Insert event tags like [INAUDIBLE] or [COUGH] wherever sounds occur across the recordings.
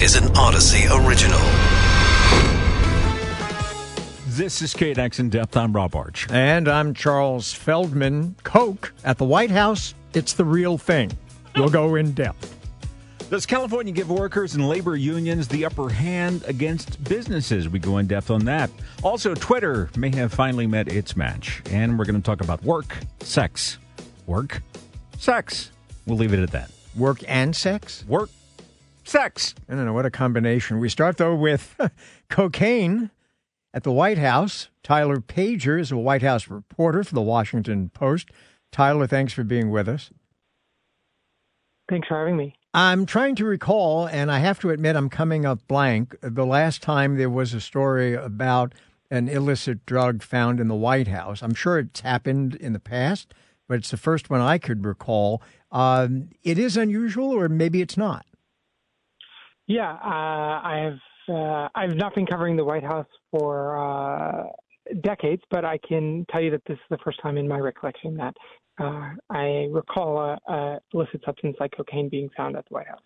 is an Odyssey original. This is KNX in depth. I'm Rob Arch. And I'm Charles Feldman. Coke at the White House, it's the real thing. We'll go in depth. Does California give workers and labor unions the upper hand against businesses? We go in depth on that. Also, Twitter may have finally met its match. And we're going to talk about work, sex. Work, sex. We'll leave it at that. Work and sex? Work, sex. I don't know. What a combination. We start, though, with [LAUGHS] cocaine at the White House. Tyler Pager is a White House reporter for the Washington Post. Tyler, thanks for being with us. Thanks for having me. I'm trying to recall, and I have to admit I'm coming up blank. The last time there was a story about an illicit drug found in the White House. I'm sure it's happened in the past, but it's the first one I could recall. Um, it is unusual, or maybe it's not. Yeah, uh, I have. Uh, I've not been covering the White House for uh, decades, but I can tell you that this is the first time in my recollection that uh, I recall a, a, illicit substance like cocaine being found at the White House.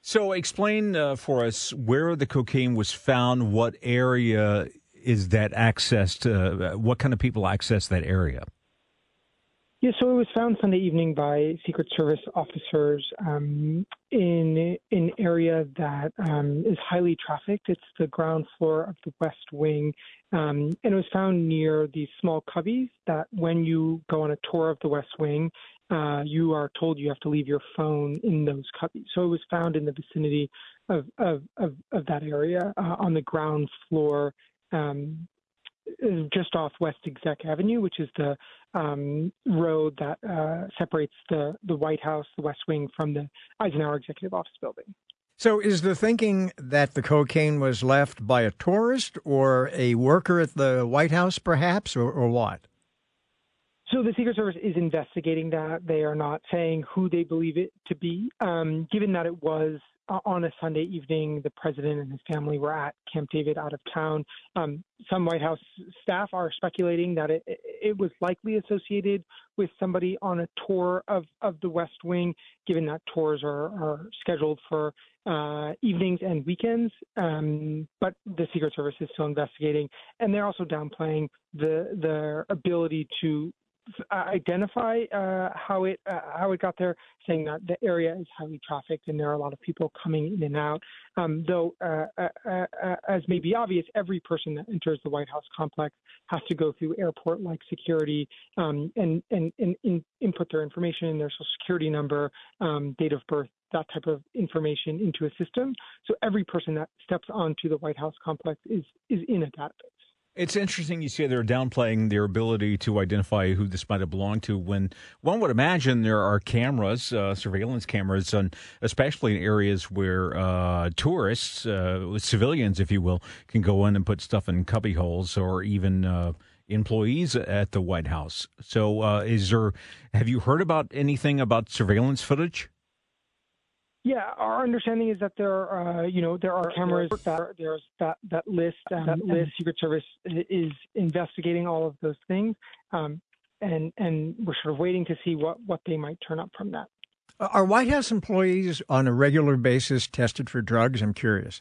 So, explain uh, for us where the cocaine was found. What area is that accessed? Uh, what kind of people access that area? Yeah, so it was found Sunday evening by Secret Service officers um, in an area that um, is highly trafficked. It's the ground floor of the West Wing, um, and it was found near these small cubbies that, when you go on a tour of the West Wing, uh, you are told you have to leave your phone in those cubbies. So it was found in the vicinity of of of, of that area uh, on the ground floor. Um, just off West Exec Avenue, which is the um, road that uh, separates the, the White House, the West Wing, from the Eisenhower Executive Office building. So, is the thinking that the cocaine was left by a tourist or a worker at the White House, perhaps, or, or what? So the Secret Service is investigating that. They are not saying who they believe it to be. Um, given that it was on a Sunday evening, the president and his family were at Camp David out of town. Um, some White House staff are speculating that it, it was likely associated with somebody on a tour of, of the West Wing, given that tours are, are scheduled for uh, evenings and weekends. Um, but the Secret Service is still investigating, and they're also downplaying the the ability to identify uh, how it uh, how it got there, saying that the area is highly trafficked and there are a lot of people coming in and out. Um, though, uh, uh, uh, as may be obvious, every person that enters the White House complex has to go through airport-like security um, and, and, and, and input their information, their social security number, um, date of birth, that type of information into a system. So every person that steps onto the White House complex is is in a database. It's interesting you say they're downplaying their ability to identify who this might have belonged to when one would imagine there are cameras, uh, surveillance cameras, and especially in areas where uh, tourists, uh, civilians, if you will, can go in and put stuff in cubby holes or even uh, employees at the White House. So, uh, is there, have you heard about anything about surveillance footage? Yeah, our understanding is that there, are, uh, you know, there are cameras that there's that that list. Um, that list. Secret Service is investigating all of those things, um, and and we're sort of waiting to see what what they might turn up from that. Are White House employees on a regular basis tested for drugs? I'm curious.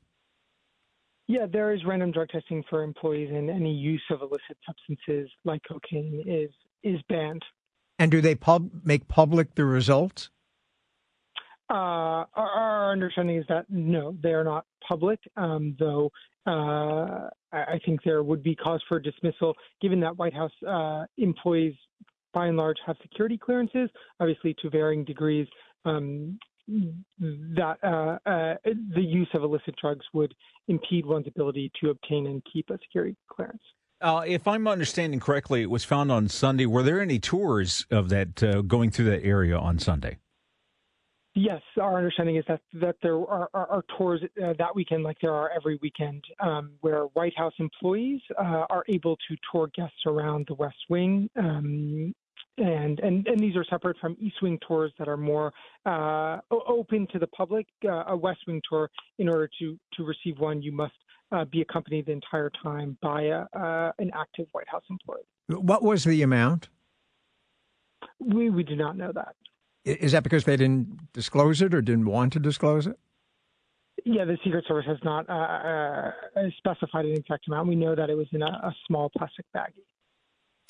Yeah, there is random drug testing for employees, and any use of illicit substances like cocaine is is banned. And do they pub- make public the results? Uh, our, our, understanding is that no, they are not public, um, though uh, I think there would be cause for dismissal given that White House uh, employees, by and large, have security clearances, obviously to varying degrees. Um, that uh, uh, the use of illicit drugs would impede one's ability to obtain and keep a security clearance. Uh, if I'm understanding correctly, it was found on Sunday. Were there any tours of that uh, going through that area on Sunday? Yes, our understanding is that that there are, are, are tours uh, that weekend, like there are every weekend, um, where White House employees uh, are able to tour guests around the West Wing. Um, and, and and these are separate from East Wing tours that are more uh, open to the public. Uh, a West Wing tour, in order to to receive one, you must uh, be accompanied the entire time by a, uh, an active White House employee. What was the amount? We we do not know that. Is that because they didn't disclose it or didn't want to disclose it? Yeah, the Secret Service has not uh, uh, specified an exact amount. We know that it was in a, a small plastic baggie.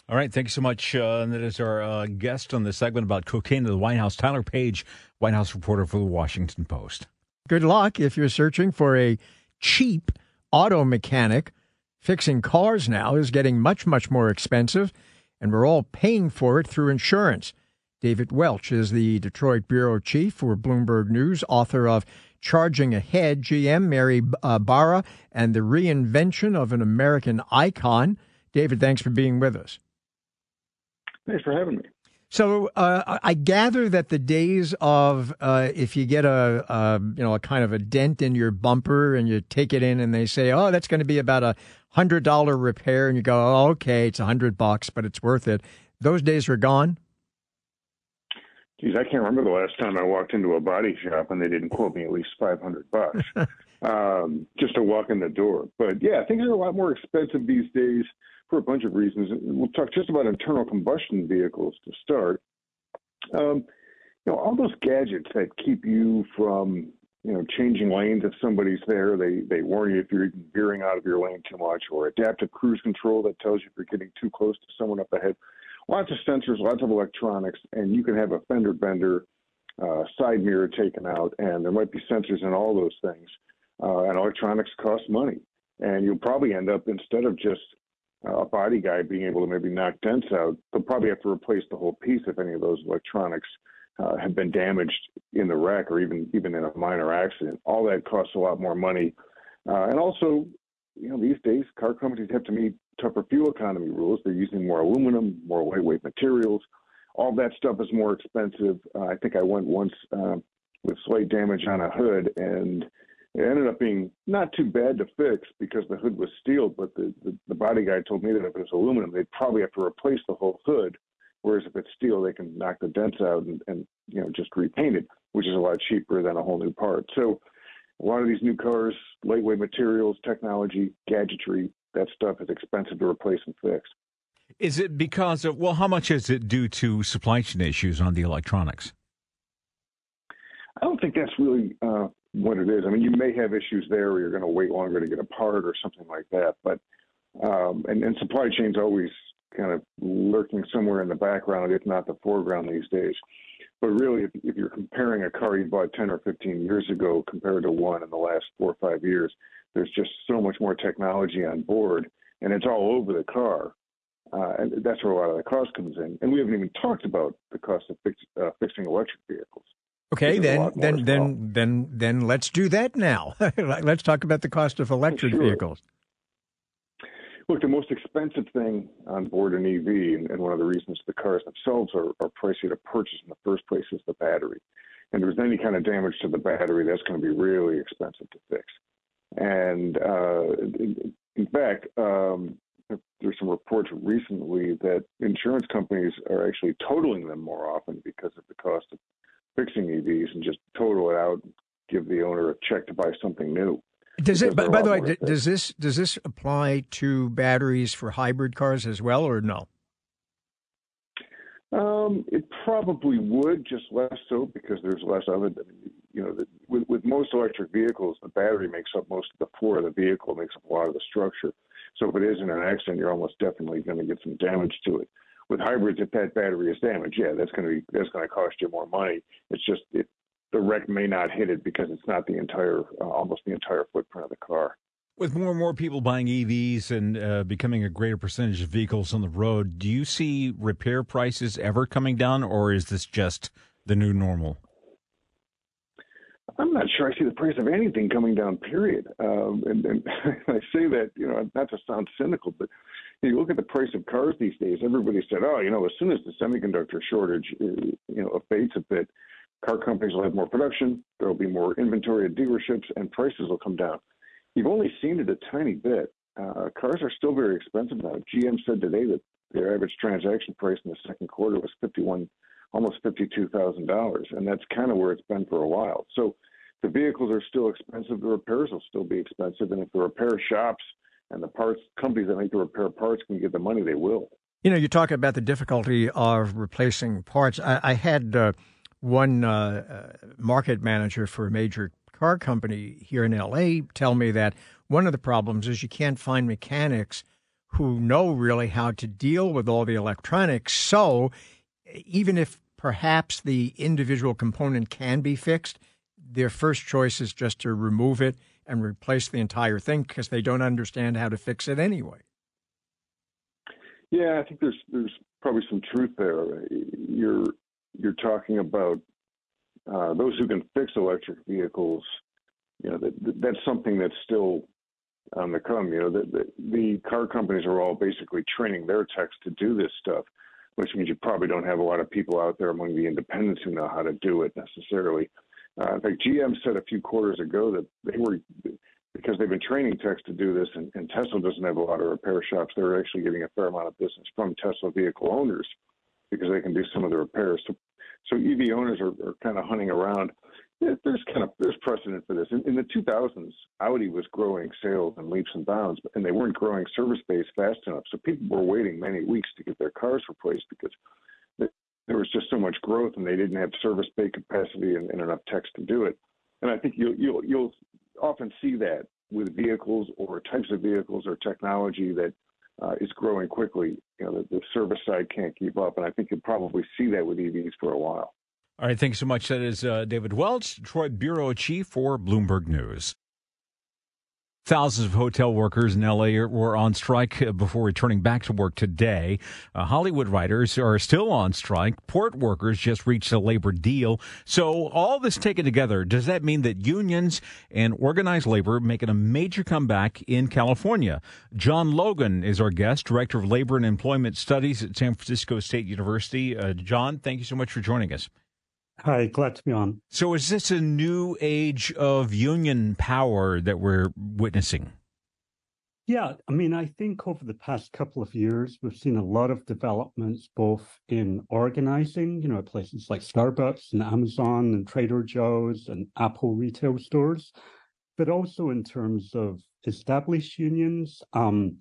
All right, thank you so much. Uh, and that is our uh, guest on the segment about cocaine in the White House, Tyler Pager, White House reporter for the Washington Post. Good luck if you're searching for a cheap auto mechanic. Fixing cars now is getting much, much more expensive, and we're all paying for it through insurance. David Welch is the Detroit bureau chief for Bloomberg News, author of Charging Ahead, GM, Mary uh, Barra, and the Reinvention of an American Icon. David, thanks for being with us. Thanks for having me. So uh, I gather that the days of uh, if you get a, a, you know a kind of a dent in your bumper and you take it in and they say oh that's going to be about a hundred dollar repair and you go oh, okay it's a hundred bucks but it's worth it. Those days are gone. Geez, I can't remember the last time I walked into a body shop and they didn't quote me at least five hundred bucks [LAUGHS] um, just to walk in the door. But yeah, things are a lot more expensive these days for a bunch of reasons. We'll talk just about internal combustion vehicles to start. Um, you know, all those gadgets that keep you from, you know, changing lanes if somebody's there. They they warn you if you're veering out of your lane too much, or adaptive cruise control that tells you if you're getting too close to someone up ahead. Lots of sensors, lots of electronics, and you can have a fender bender, uh, side mirror taken out, and there might be sensors in all those things. Uh, and electronics cost money, and you'll probably end up instead of just a body guy being able to maybe knock dents out, they'll probably have to replace the whole piece if any of those electronics uh, have been damaged in the wreck or even even in a minor accident. All that costs a lot more money, uh, and also, you know, these days car companies have to meet tougher fuel economy rules. They're using more aluminum, more lightweight materials. All that stuff is more expensive. Uh, I think I went once uh, with slight damage on a hood, and it ended up being not too bad to fix because the hood was steel, but the, the, the body guy told me that if it was aluminum, they'd probably have to replace the whole hood. Whereas if it's steel, they can knock the dents out and, and you know just repaint it, which is a lot cheaper than a whole new part. So a lot of these new cars, lightweight materials, technology, gadgetry, that stuff is expensive to replace and fix. Is it because of, well, how much is it due to supply chain issues on the electronics? I don't think that's really uh, what it is. I mean, you may have issues there where you're going to wait longer to get a part or something like that. But um, and, and supply chain's always kind of lurking somewhere in the background, if not the foreground these days. But really, if, if you're comparing a car you bought 10 or 15 years ago compared to one in the last four or five years, there's just so much more technology on board, and it's all over the car. Uh, and that's where a lot of the cost comes in. And we haven't even talked about the cost of fix, uh, fixing electric vehicles. Okay, then then then well. then then let's do that now. [LAUGHS] let's talk about the cost of electric sure. vehicles. Look, the most expensive thing on board an EV, and, and one of the reasons the cars themselves are, are pricey to purchase in the first place, is the battery. And if there's any kind of damage to the battery, that's going to be really expensive to fix. And uh, in, fact, um, there's some reports recently that insurance companies are actually totaling them more often because of the cost of fixing EVs and just total it out, give the owner a check to buy something new. Does it? By, by the way, does this does this apply to batteries for hybrid cars as well, or no? Um, it probably would, just less so because there's less of it. You know, the, with, with most electric vehicles, the battery makes up most of the floor of the vehicle, makes up a lot of the structure. So if it is in an accident, you're almost definitely going to get some damage to it with hybrids, if that battery is damaged, yeah, that's going to be that's going to cost you more money. It's just it, the wreck may not hit it because it's not the entire uh, almost the entire footprint of the car. With more and more people buying EVs and uh, becoming a greater percentage of vehicles on the road, do you see repair prices ever coming down, or is this just the new normal? I'm not sure I see the price of anything coming down. Period. Um, and, and [LAUGHS] I say that you know not to sound cynical, but you look at the price of cars these days. Everybody said, "Oh, you know, as soon as the semiconductor shortage, uh, you know, abates a bit, car companies will have more production. There will be more inventory at dealerships, and prices will come down." You've only seen it a tiny bit. Uh, cars are still very expensive now. GM said today that their average transaction price in the second quarter was fifty-one, almost fifty-two thousand dollars, and that's kind of where it's been for a while. So the vehicles are still expensive. The repairs will still be expensive, and if the repair shops and the parts companies that make the repair parts can get the money, they will. You know, you talk about the difficulty of replacing parts. I, I had uh, one uh, uh, market manager for a major car company here in LA tell me that one of the problems is you can't find mechanics who know really how to deal with all the electronics. So even if perhaps the individual component can be fixed, their first choice is just to remove it and replace the entire thing because they don't understand how to fix it anyway. Yeah, I think there's there's probably some truth there. You're you're talking about uh, those who can fix electric vehicles. You know, that, that's something that's still on the come. You know, the, the, the car companies are all basically training their techs to do this stuff, which means you probably don't have a lot of people out there among the independents who know how to do it necessarily. Uh, in fact, GM said a few quarters ago that they were because they've been training techs to do this, and, and Tesla doesn't have a lot of repair shops. They're actually getting a fair amount of business from Tesla vehicle owners because they can do some of the repairs. So, so EV owners are, are kind of hunting around there's kind of there's precedent for this. In, in, the 2000s, Audi was growing sales in leaps and bounds, and they weren't growing service base fast enough. So people were waiting many weeks to get their cars replaced because there was just so much growth, and they didn't have service bay capacity and, and enough techs to do it. And I think you'll you'll you'll often see that with vehicles or types of vehicles or technology that uh, is growing quickly. You know, the, the service side can't keep up, and I think you'll probably see that with EVs for a while. All right, thanks so much. That is uh, David Welch, Detroit Bureau Chief for Bloomberg News. Thousands of hotel workers in LA were on strike uh, before returning back to work today. Uh, Hollywood writers are still on strike. Port workers just reached a labor deal. So, all this taken together, does that mean that unions and organized labor making a major comeback in California? John Logan is our guest, Director of Labor and Employment Studies at San Francisco State University. Uh, John, thank you so much for joining us. Hi, glad to be on. So, is this a new age of union power that we're witnessing? Yeah, I mean, I think over the past couple of years, we've seen a lot of developments both in organizing, you know, at places like Starbucks and Amazon and Trader Joe's and Apple retail stores, but also in terms of established unions um,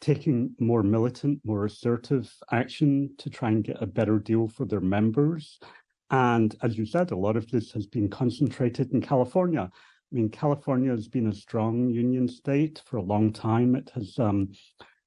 taking more militant, more assertive action to try and get a better deal for their members. And as you said, a lot of this has been concentrated in California. I mean, California has been a strong union state for a long time. It has um,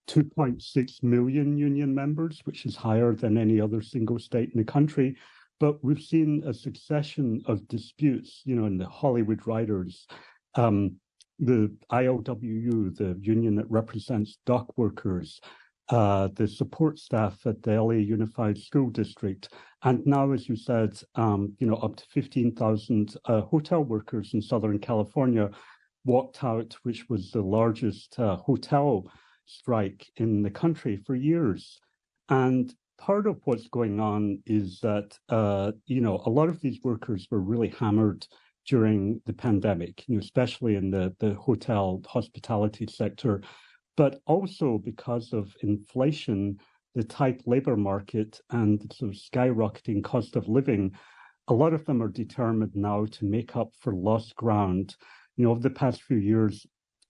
2.6 million union members, which is higher than any other single state in the country. But we've seen a succession of disputes, you know, in the Hollywood writers, um, the ILWU, the union that represents dock workers, uh, the support staff at the LA Unified School District, and now, as you said, um, you know, up to 15,000 uh, hotel workers in Southern California walked out, which was the largest uh, hotel strike in the country for years. And part of what's going on is that, uh, you know, a lot of these workers were really hammered during the pandemic, you know, especially in the, the hotel hospitality sector, but also because of inflation the tight labor market and the sort of skyrocketing cost of living, a lot of them are determined now to make up for lost ground. You know, over the past few years,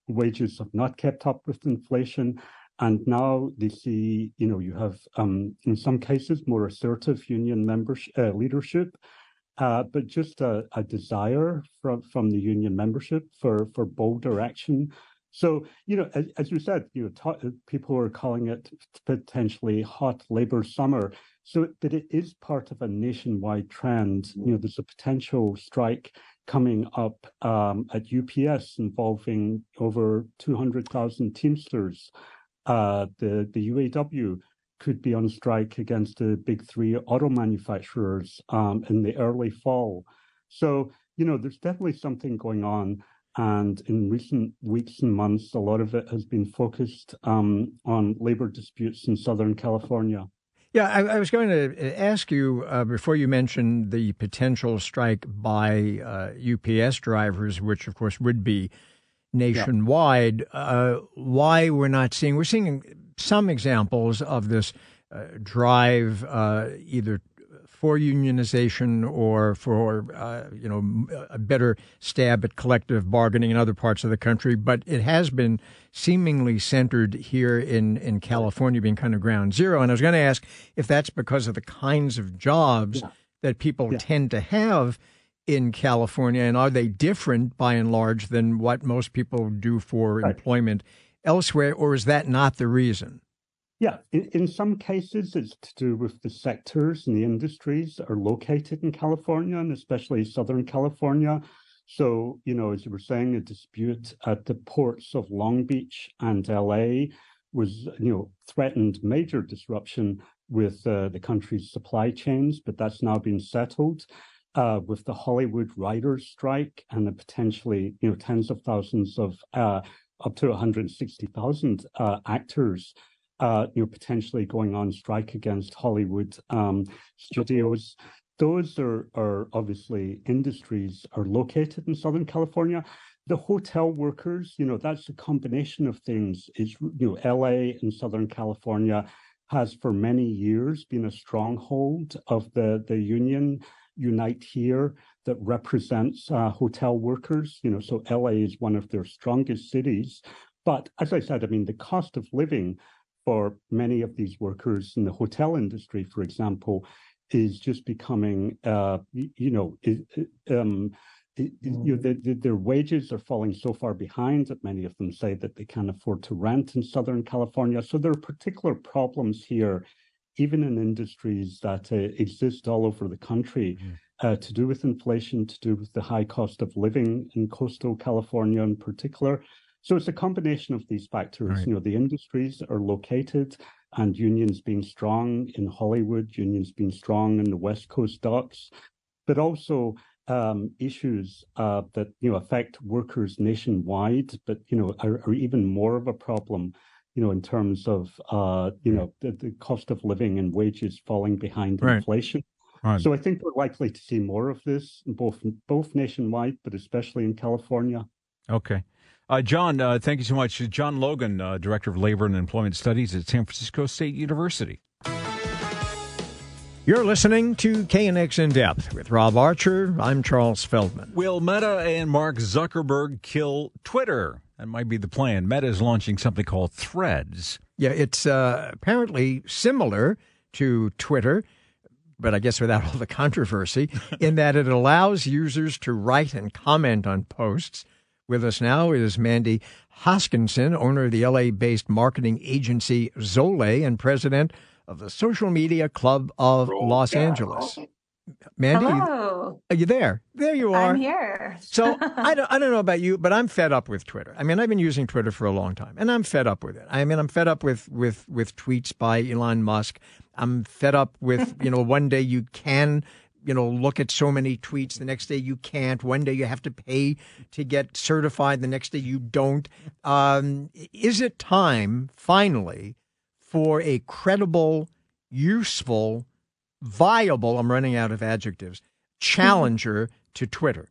wages have not kept up with inflation. And now they see, you know, you have, um, in some cases, more assertive union membership, uh, leadership, uh, but just a, a, desire from, from the union membership for, for bolder action so, you know, as, as you said, you know, ta- people are calling it potentially hot labor summer. So, but it is part of a nationwide trend. You know, there's a potential strike coming up um, at UPS involving over 200,000 Teamsters. Uh, the the UAW could be on strike against the big three auto manufacturers um, in the early fall. So, you know, there's definitely something going on. And in recent weeks and months, a lot of it has been focused um, on labor disputes in Southern California. Yeah, I, I was going to ask you uh, before you mentioned the potential strike by uh, UPS drivers, which of course would be nationwide. Uh, why we're not seeing, we're seeing some examples of this uh, drive uh, either for unionization or for uh, you know a better stab at collective bargaining in other parts of the country, but it has been seemingly centered here in in California, being kind of ground zero. And I was going to ask if that's because of the kinds of jobs yeah. that people yeah. tend to have in California, and are they different by and large than what most people do for right. employment elsewhere, or is that not the reason? Yeah, in, in some cases, it's to do with the sectors and the industries that are located in California, and especially Southern California. So, you know, as you were saying, a dispute at the ports of Long Beach and LA was, you know, threatened major disruption with uh, the country's supply chains, but that's now been settled. Uh, with the Hollywood writers' strike and the potentially, you know, tens of thousands of uh, up to 160,000 uh, actors, uh, you know, potentially going on strike against Hollywood um, studios. Those are, are obviously industries are located in Southern California. The hotel workers, you know, that's a combination of things. Is you know, LA and Southern California has for many years been a stronghold of the the union Unite Here that represents uh, hotel workers. You know, so LA is one of their strongest cities. But as I said, I mean, the cost of living for many of these workers in the hotel industry, for example, is just becoming, uh, you know, um, you know, the, the, their wages are falling so far behind that many of them say that they can't afford to rent in Southern California. So there are particular problems here even in industries that uh, exist all over the country, mm. uh, to do with inflation, to do with the high cost of living in coastal California in particular. So it's a combination of these factors. Right. You know, the industries are located and unions being strong in Hollywood, unions being strong in the West Coast docks, but also um, issues uh, that you know affect workers nationwide, but you know are, are even more of a problem you know, in terms of, uh, you know, the, the cost of living and wages falling behind right. inflation. Right. So I think we're likely to see more of this, both both nationwide, but especially in California. Okay. Uh, John, uh, thank you so much. John Logan, uh, Director of Labor and Employment Studies at San Francisco State University. You're listening to KNX In Depth with Rob Archer. I'm Charles Feldman. Will Meta and Mark Zuckerberg kill Twitter? That might be the plan. Meta is launching something called Threads. Yeah, it's uh, apparently similar to Twitter, but I guess without all the controversy, [LAUGHS] in that it allows users to write and comment on posts. With us now is Mandy Hoskinson, owner of the LA based marketing agency Zole and president of the Social Media Club of Los Angeles. Mandy, Hello. are you there? There you are. I'm here. so [LAUGHS] I don't, I don't know about you, but I'm fed up with Twitter. I mean, I've been using Twitter for a long time, and I'm fed up with it. I mean, I'm fed up with with with tweets by Elon Musk. I'm fed up with you know [LAUGHS] one day you can you know look at so many tweets, the next day you can't. One day you have to pay to get certified, the next day you don't. Um, is it time finally for a credible, useful viable, I'm running out of adjectives, challenger to Twitter.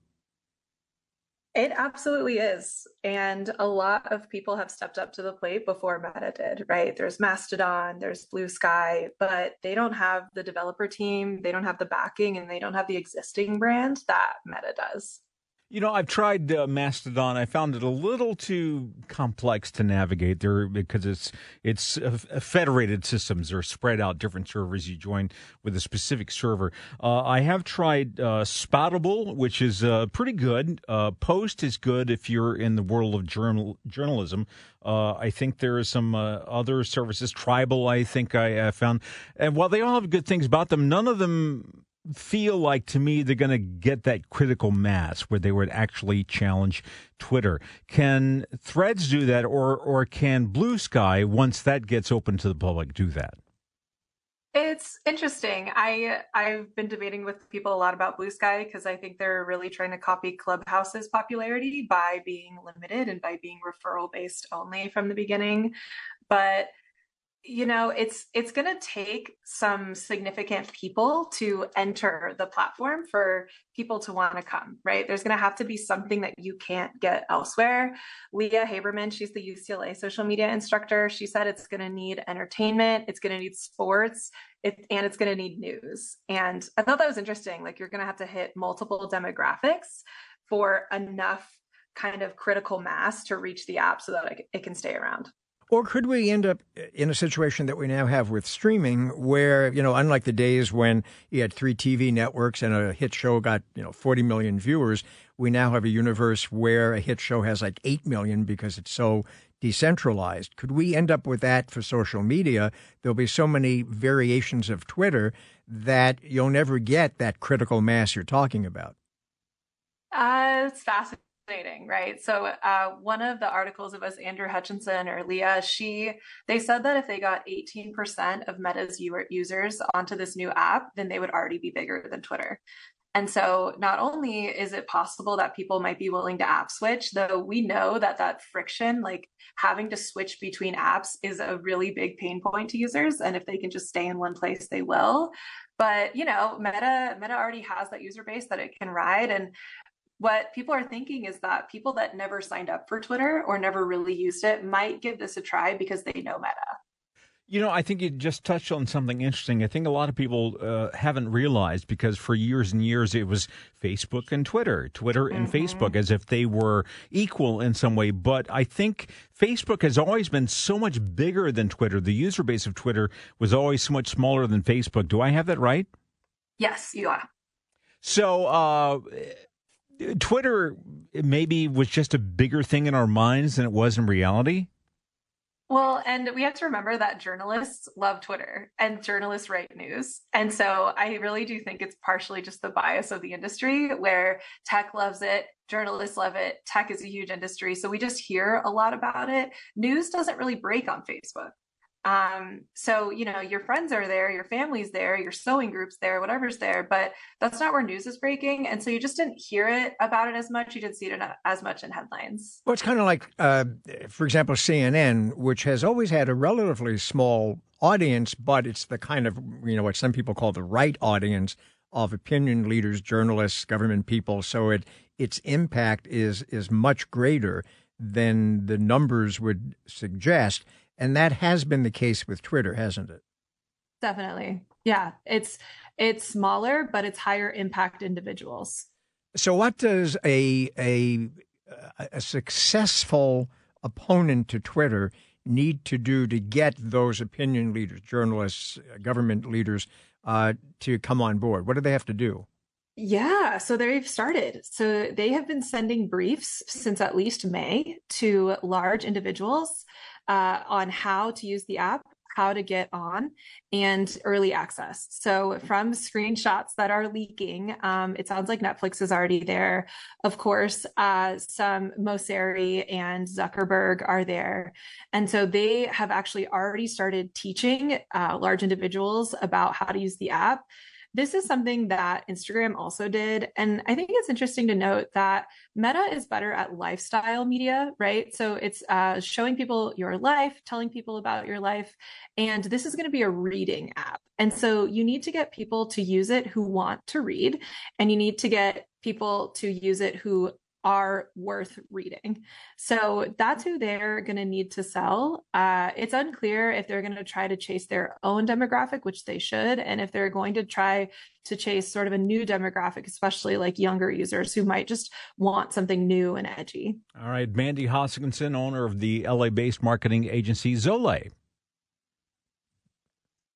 It absolutely is. And a lot of people have stepped up to the plate before Meta did, right? There's Mastodon, there's Blue Sky, but they don't have the developer team, they don't have the backing, and they don't have the existing brand that Meta does. You know, I've tried uh, Mastodon. I found it a little too complex to navigate there because it's it's federated systems or spread out different servers. You join with a specific server. Uh, I have tried uh, Spoutable, which is uh, pretty good. Uh, Post is good if you're in the world of journal journalism. I think there are some other services. Tribel, I think I found, and while they all have good things about them, none of them feel like to me they're going to get that critical mass where they would actually challenge Twitter. Can Threads do that, or or can Blue Sky once that gets open to the public do that? It's interesting. I I've been debating with people a lot about Blue Sky because I think they're really trying to copy Clubhouse's popularity by being limited and by being referral based only from the beginning. But you know it's it's going to take some significant people to enter the platform for people to want to come right? There's going to have to be something that you can't get elsewhere. Leah haberman she's the ucla social media instructor. She said it's going to need entertainment it's going to need sports it, and it's going to need news. And i thought that was interesting like you're going to have to hit multiple demographics for enough kind of critical mass to reach the app so that it, it can stay around Or could we end up in a situation that we now have with streaming where, you know, unlike the days when you had three TV networks and a hit show got, you know, 40 million viewers, we now have a universe where a hit show has like 8 million because it's so decentralized. Could we end up with that for social media? There'll be so many variations of Twitter that you'll never get that critical mass you're talking about. Uh, it's fascinating fascinating, right? So uh, one of the articles it was Andrew Hutchinson or Leah. She they said that if they got 18% of Meta's users onto this new app, then they would already be bigger than Twitter. And so not only is it possible that people might be willing to app switch, though we know that that friction, like having to switch between apps is a really big pain point to users. And if they can just stay in one place, they will. But, you know, Meta, Meta already has that user base that it can ride. And what people are thinking is that people that never signed up for Twitter or never really used it might give this a try because they know Meta. You know, I think you just touched on something interesting. I think a lot of people uh, haven't realized because for years and years it was Facebook and Twitter, Twitter and mm-hmm. Facebook, as if they were equal in some way. But I think Facebook has always been so much bigger than Twitter. The user base of Twitter was always so much smaller than Facebook. Do I have that right? Yes, you are. So, uh, Twitter maybe was just a bigger thing in our minds than it was in reality. Well, and we have to remember that journalists love Twitter and journalists write news. And so I really do think it's partially just the bias of the industry where tech loves it, journalists love it, tech is a huge industry. So we just hear a lot about it. News doesn't really break on Facebook. Um, so, you know, your friends are there, your family's there, your sewing group's there, whatever's there, but that's not where news is breaking. And so you just didn't hear it about it as much. You didn't see it as much in headlines. Well, it's kind of like, uh, for example, CNN, which has always had a relatively small audience, but it's the kind of, you know, what some people call the right audience of opinion leaders, journalists, government people. So it, its impact is, is much greater than the numbers would suggest. And that has been the case with Twitter, hasn't it? Definitely. Yeah. It's it's smaller, but it's higher impact individuals. So what does a a a successful opponent to Twitter need to do to get those opinion leaders, journalists, government leaders uh, to come on board? What do they have to do? Yeah, so they've started. So they have been sending briefs since at least May to large individuals uh, on how to use the app, how to get on, and early access. So, from screenshots that are leaking, um, it sounds like Netflix is already there. Of course, uh, some Mosseri and Zuckerberg are there. And so, they have actually already started teaching uh, large individuals about how to use the app this is something that Instagram also did. And I think it's interesting to note that Meta is better at lifestyle media, right? So it's uh, showing people your life, telling people about your life. And this is going to be a reading app. And so you need to get people to use it who want to read, and you need to get people to use it who are worth reading. So that's who they're going to need to sell. Uh, it's unclear if they're going to try to chase their own demographic, which they should, and if they're going to try to chase sort of a new demographic, especially like younger users who might just want something new and edgy. All right. Mandy Hoskinson, owner of the LA based marketing agency Zole.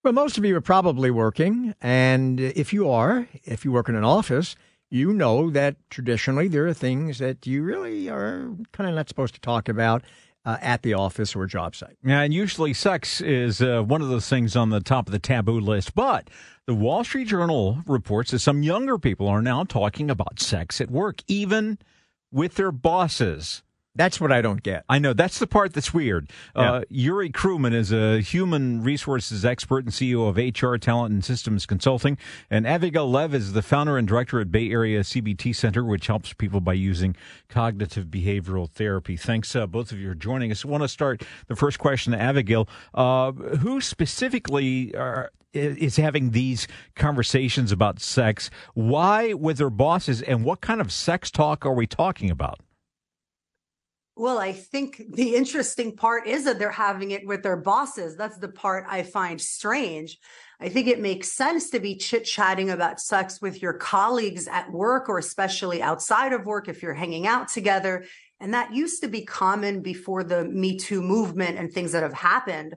Well, most of you are probably working. And if you are, if you work in an office, you know that traditionally there are things that you really are kind of not supposed to talk about uh, at the office or job site. Yeah, and usually sex is uh, one of those things on the top of the taboo list. But the Wall Street Journal reports that some younger people are now talking about sex at work, even with their bosses. That's what I don't get. I know that's the part that's weird. Yeah. Uh, Yuri Krugman is a human resources expert and CEO of HR Talent and Systems Consulting, and Avigail Lev is the founder and director at Bay Area CBT Center, which helps people by using cognitive behavioral therapy. Thanks, uh, both of you, for joining us. I want to start the first question to Avigail. Uh, who specifically are, is having these conversations about sex? Why with their bosses, and what kind of sex talk are we talking about? Well, I think the interesting part is that they're having it with their bosses. That's the part I find strange. I think it makes sense to be chit chatting about sex with your colleagues at work or especially outside of work if you're hanging out together. And that used to be common before the Me Too movement and things that have happened.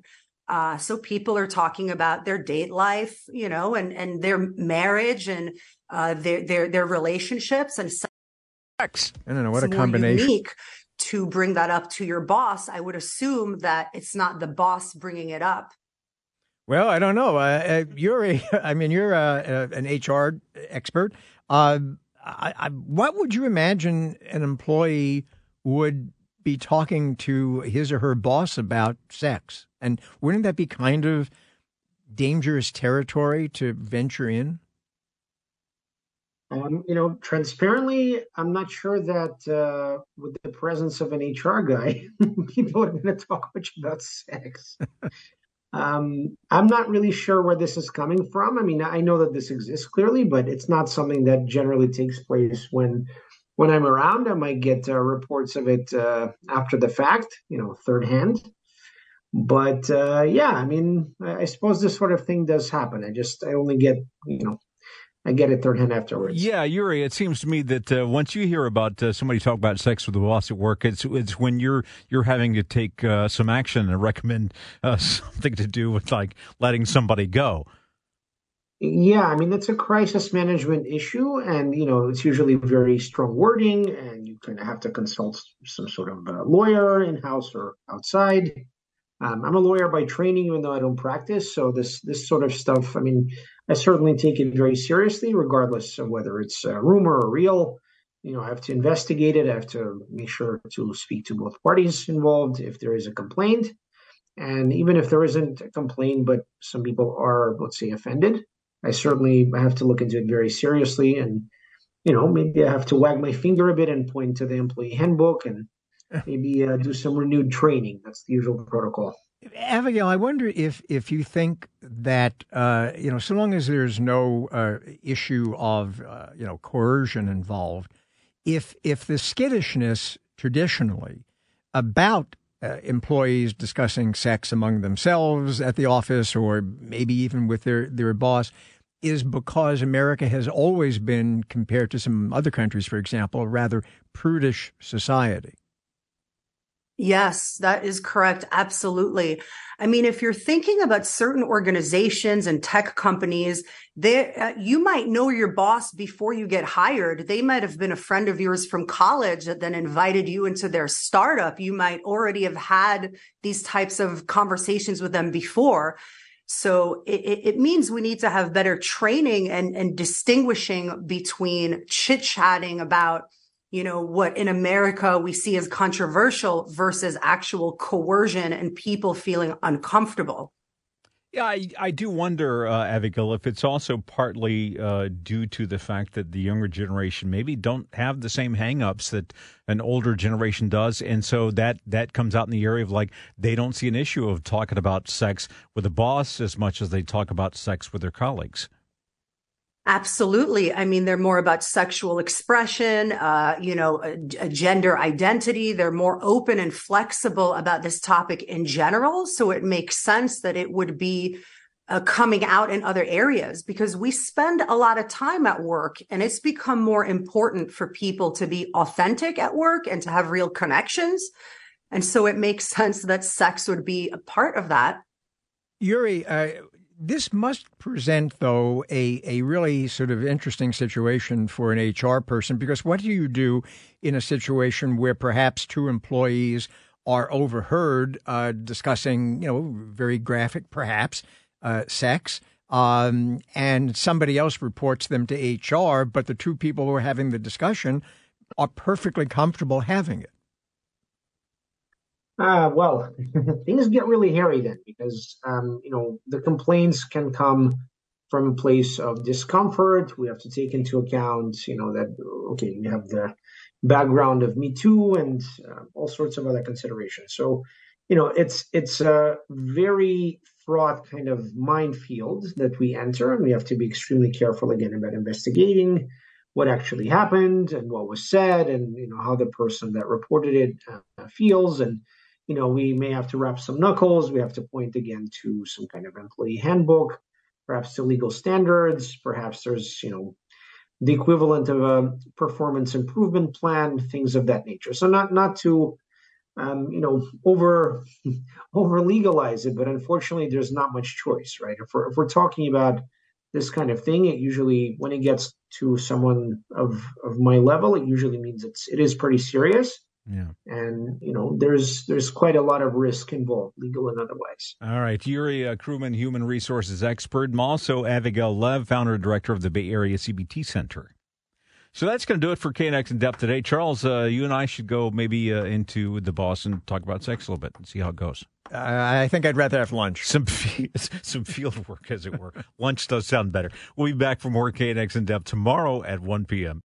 Uh, so people are talking about their date life, you know, and, and their marriage and uh, their, their, their relationships and sex. I don't know what a combination. Unique to bring that up to your boss, I would assume that it's not the boss bringing it up. Well, I don't know. Uh, you're a, [LAUGHS] I mean, you're a, a, an HR expert. Uh, I, I, what would you imagine an employee would be talking to his or her boss about sex? And wouldn't that be kind of dangerous territory to venture in? Um, you know, transparently, I'm not sure that uh, with the presence of an HR guy, [LAUGHS] people are going to talk much about sex. [LAUGHS] um, I'm not really sure where this is coming from. I mean, I know that this exists clearly, but it's not something that generally takes place when when I'm around. I might get uh, reports of it uh, after the fact, you know, third hand. But uh, yeah, I mean, I suppose this sort of thing does happen. I just I only get you know I get it third hand afterwards. Yeah, Yuri, it seems to me that uh, once you hear about uh, somebody talk about sex with a boss at work, it's it's when you're you're having to take uh, some action and recommend uh, [LAUGHS] something to do with like letting somebody go. Yeah, I mean it's a crisis management issue, and you know it's usually very strong wording, and you kind of have to consult some sort of lawyer in house or outside. Um, I'm a lawyer by training, even though I don't practice. So this this sort of stuff, I mean, I certainly take it very seriously, regardless of whether it's a rumor or real. You know, I have to investigate it. I have to make sure to speak to both parties involved if there is a complaint. And even if there isn't a complaint, but some people are, let's say, offended, I certainly have to look into it very seriously. And, you know, maybe I have to wag my finger a bit and point to the employee handbook and maybe uh, do some renewed training. That's the usual protocol. Abigail, I wonder if if you think that uh, you know, so long as there's no uh, issue of uh, you know coercion involved, if if the skittishness traditionally about uh, employees discussing sex among themselves at the office or maybe even with their their boss is because America has always been compared to some other countries, for example, a rather prudish society. Yes, that is correct. Absolutely. I mean, if you're thinking about certain organizations and tech companies, they, uh, you might know your boss before you get hired. They might have been a friend of yours from college that then invited you into their startup. You might already have had these types of conversations with them before. So it, it means we need to have better training and, and distinguishing between chit chatting about you know, what in America we see as controversial versus actual coercion and people feeling uncomfortable. Yeah, I, I do wonder, uh, Abigail, if it's also partly uh, due to the fact that the younger generation maybe don't have the same hangups that an older generation does, and so that that comes out in the area of like they don't see an issue of talking about sex with a boss as much as they talk about sex with their colleagues. Absolutely. I mean, they're more about sexual expression, uh, you know, a, a gender identity. They're more open and flexible about this topic in general. So it makes sense that it would be uh, coming out in other areas because we spend a lot of time at work and it's become more important for people to be authentic at work and to have real connections. And so it makes sense that sex would be a part of that. Yuri, uh, this must present, though, a, a really sort of interesting situation for an HR person because what do you do in a situation where perhaps two employees are overheard uh, discussing, you know, very graphic, perhaps, uh, sex? Um, and somebody else reports them to HR, but the two people who are having the discussion are perfectly comfortable having it. Uh, well, [LAUGHS] things get really hairy then because, um, you know, the complaints can come from a place of discomfort. We have to take into account, you know, that, okay, we have the background of Me Too and uh, all sorts of other considerations. So, you know, it's, it's a very fraught kind of minefield that we enter and we have to be extremely careful again about investigating what actually happened and what was said and you know how the person that reported it uh, feels and you know we may have to wrap some knuckles we have to point again to some kind of employee handbook perhaps to legal standards perhaps there's you know the equivalent of a performance improvement plan things of that nature. So not not to um, you know over [LAUGHS] over legalize it but unfortunately there's not much choice right? If we're, if we're talking about this kind of thing it usually when it gets to someone of of my level it usually means it's it is pretty serious yeah and you know there's there's quite a lot of risk involved legal and otherwise all right yuri uh, Kruman human resources expert and also Avigail Lev founder and director of the bay area cbt center so that's going to do it for KNX in depth today. Charles, uh, you and I should go maybe uh, into the boss and talk about sex a little bit and see how it goes. Uh, I think I'd rather have lunch. Some [LAUGHS] some field work, as it were. [LAUGHS] lunch does sound better. We'll be back for more KNX in depth tomorrow at 1 p.m.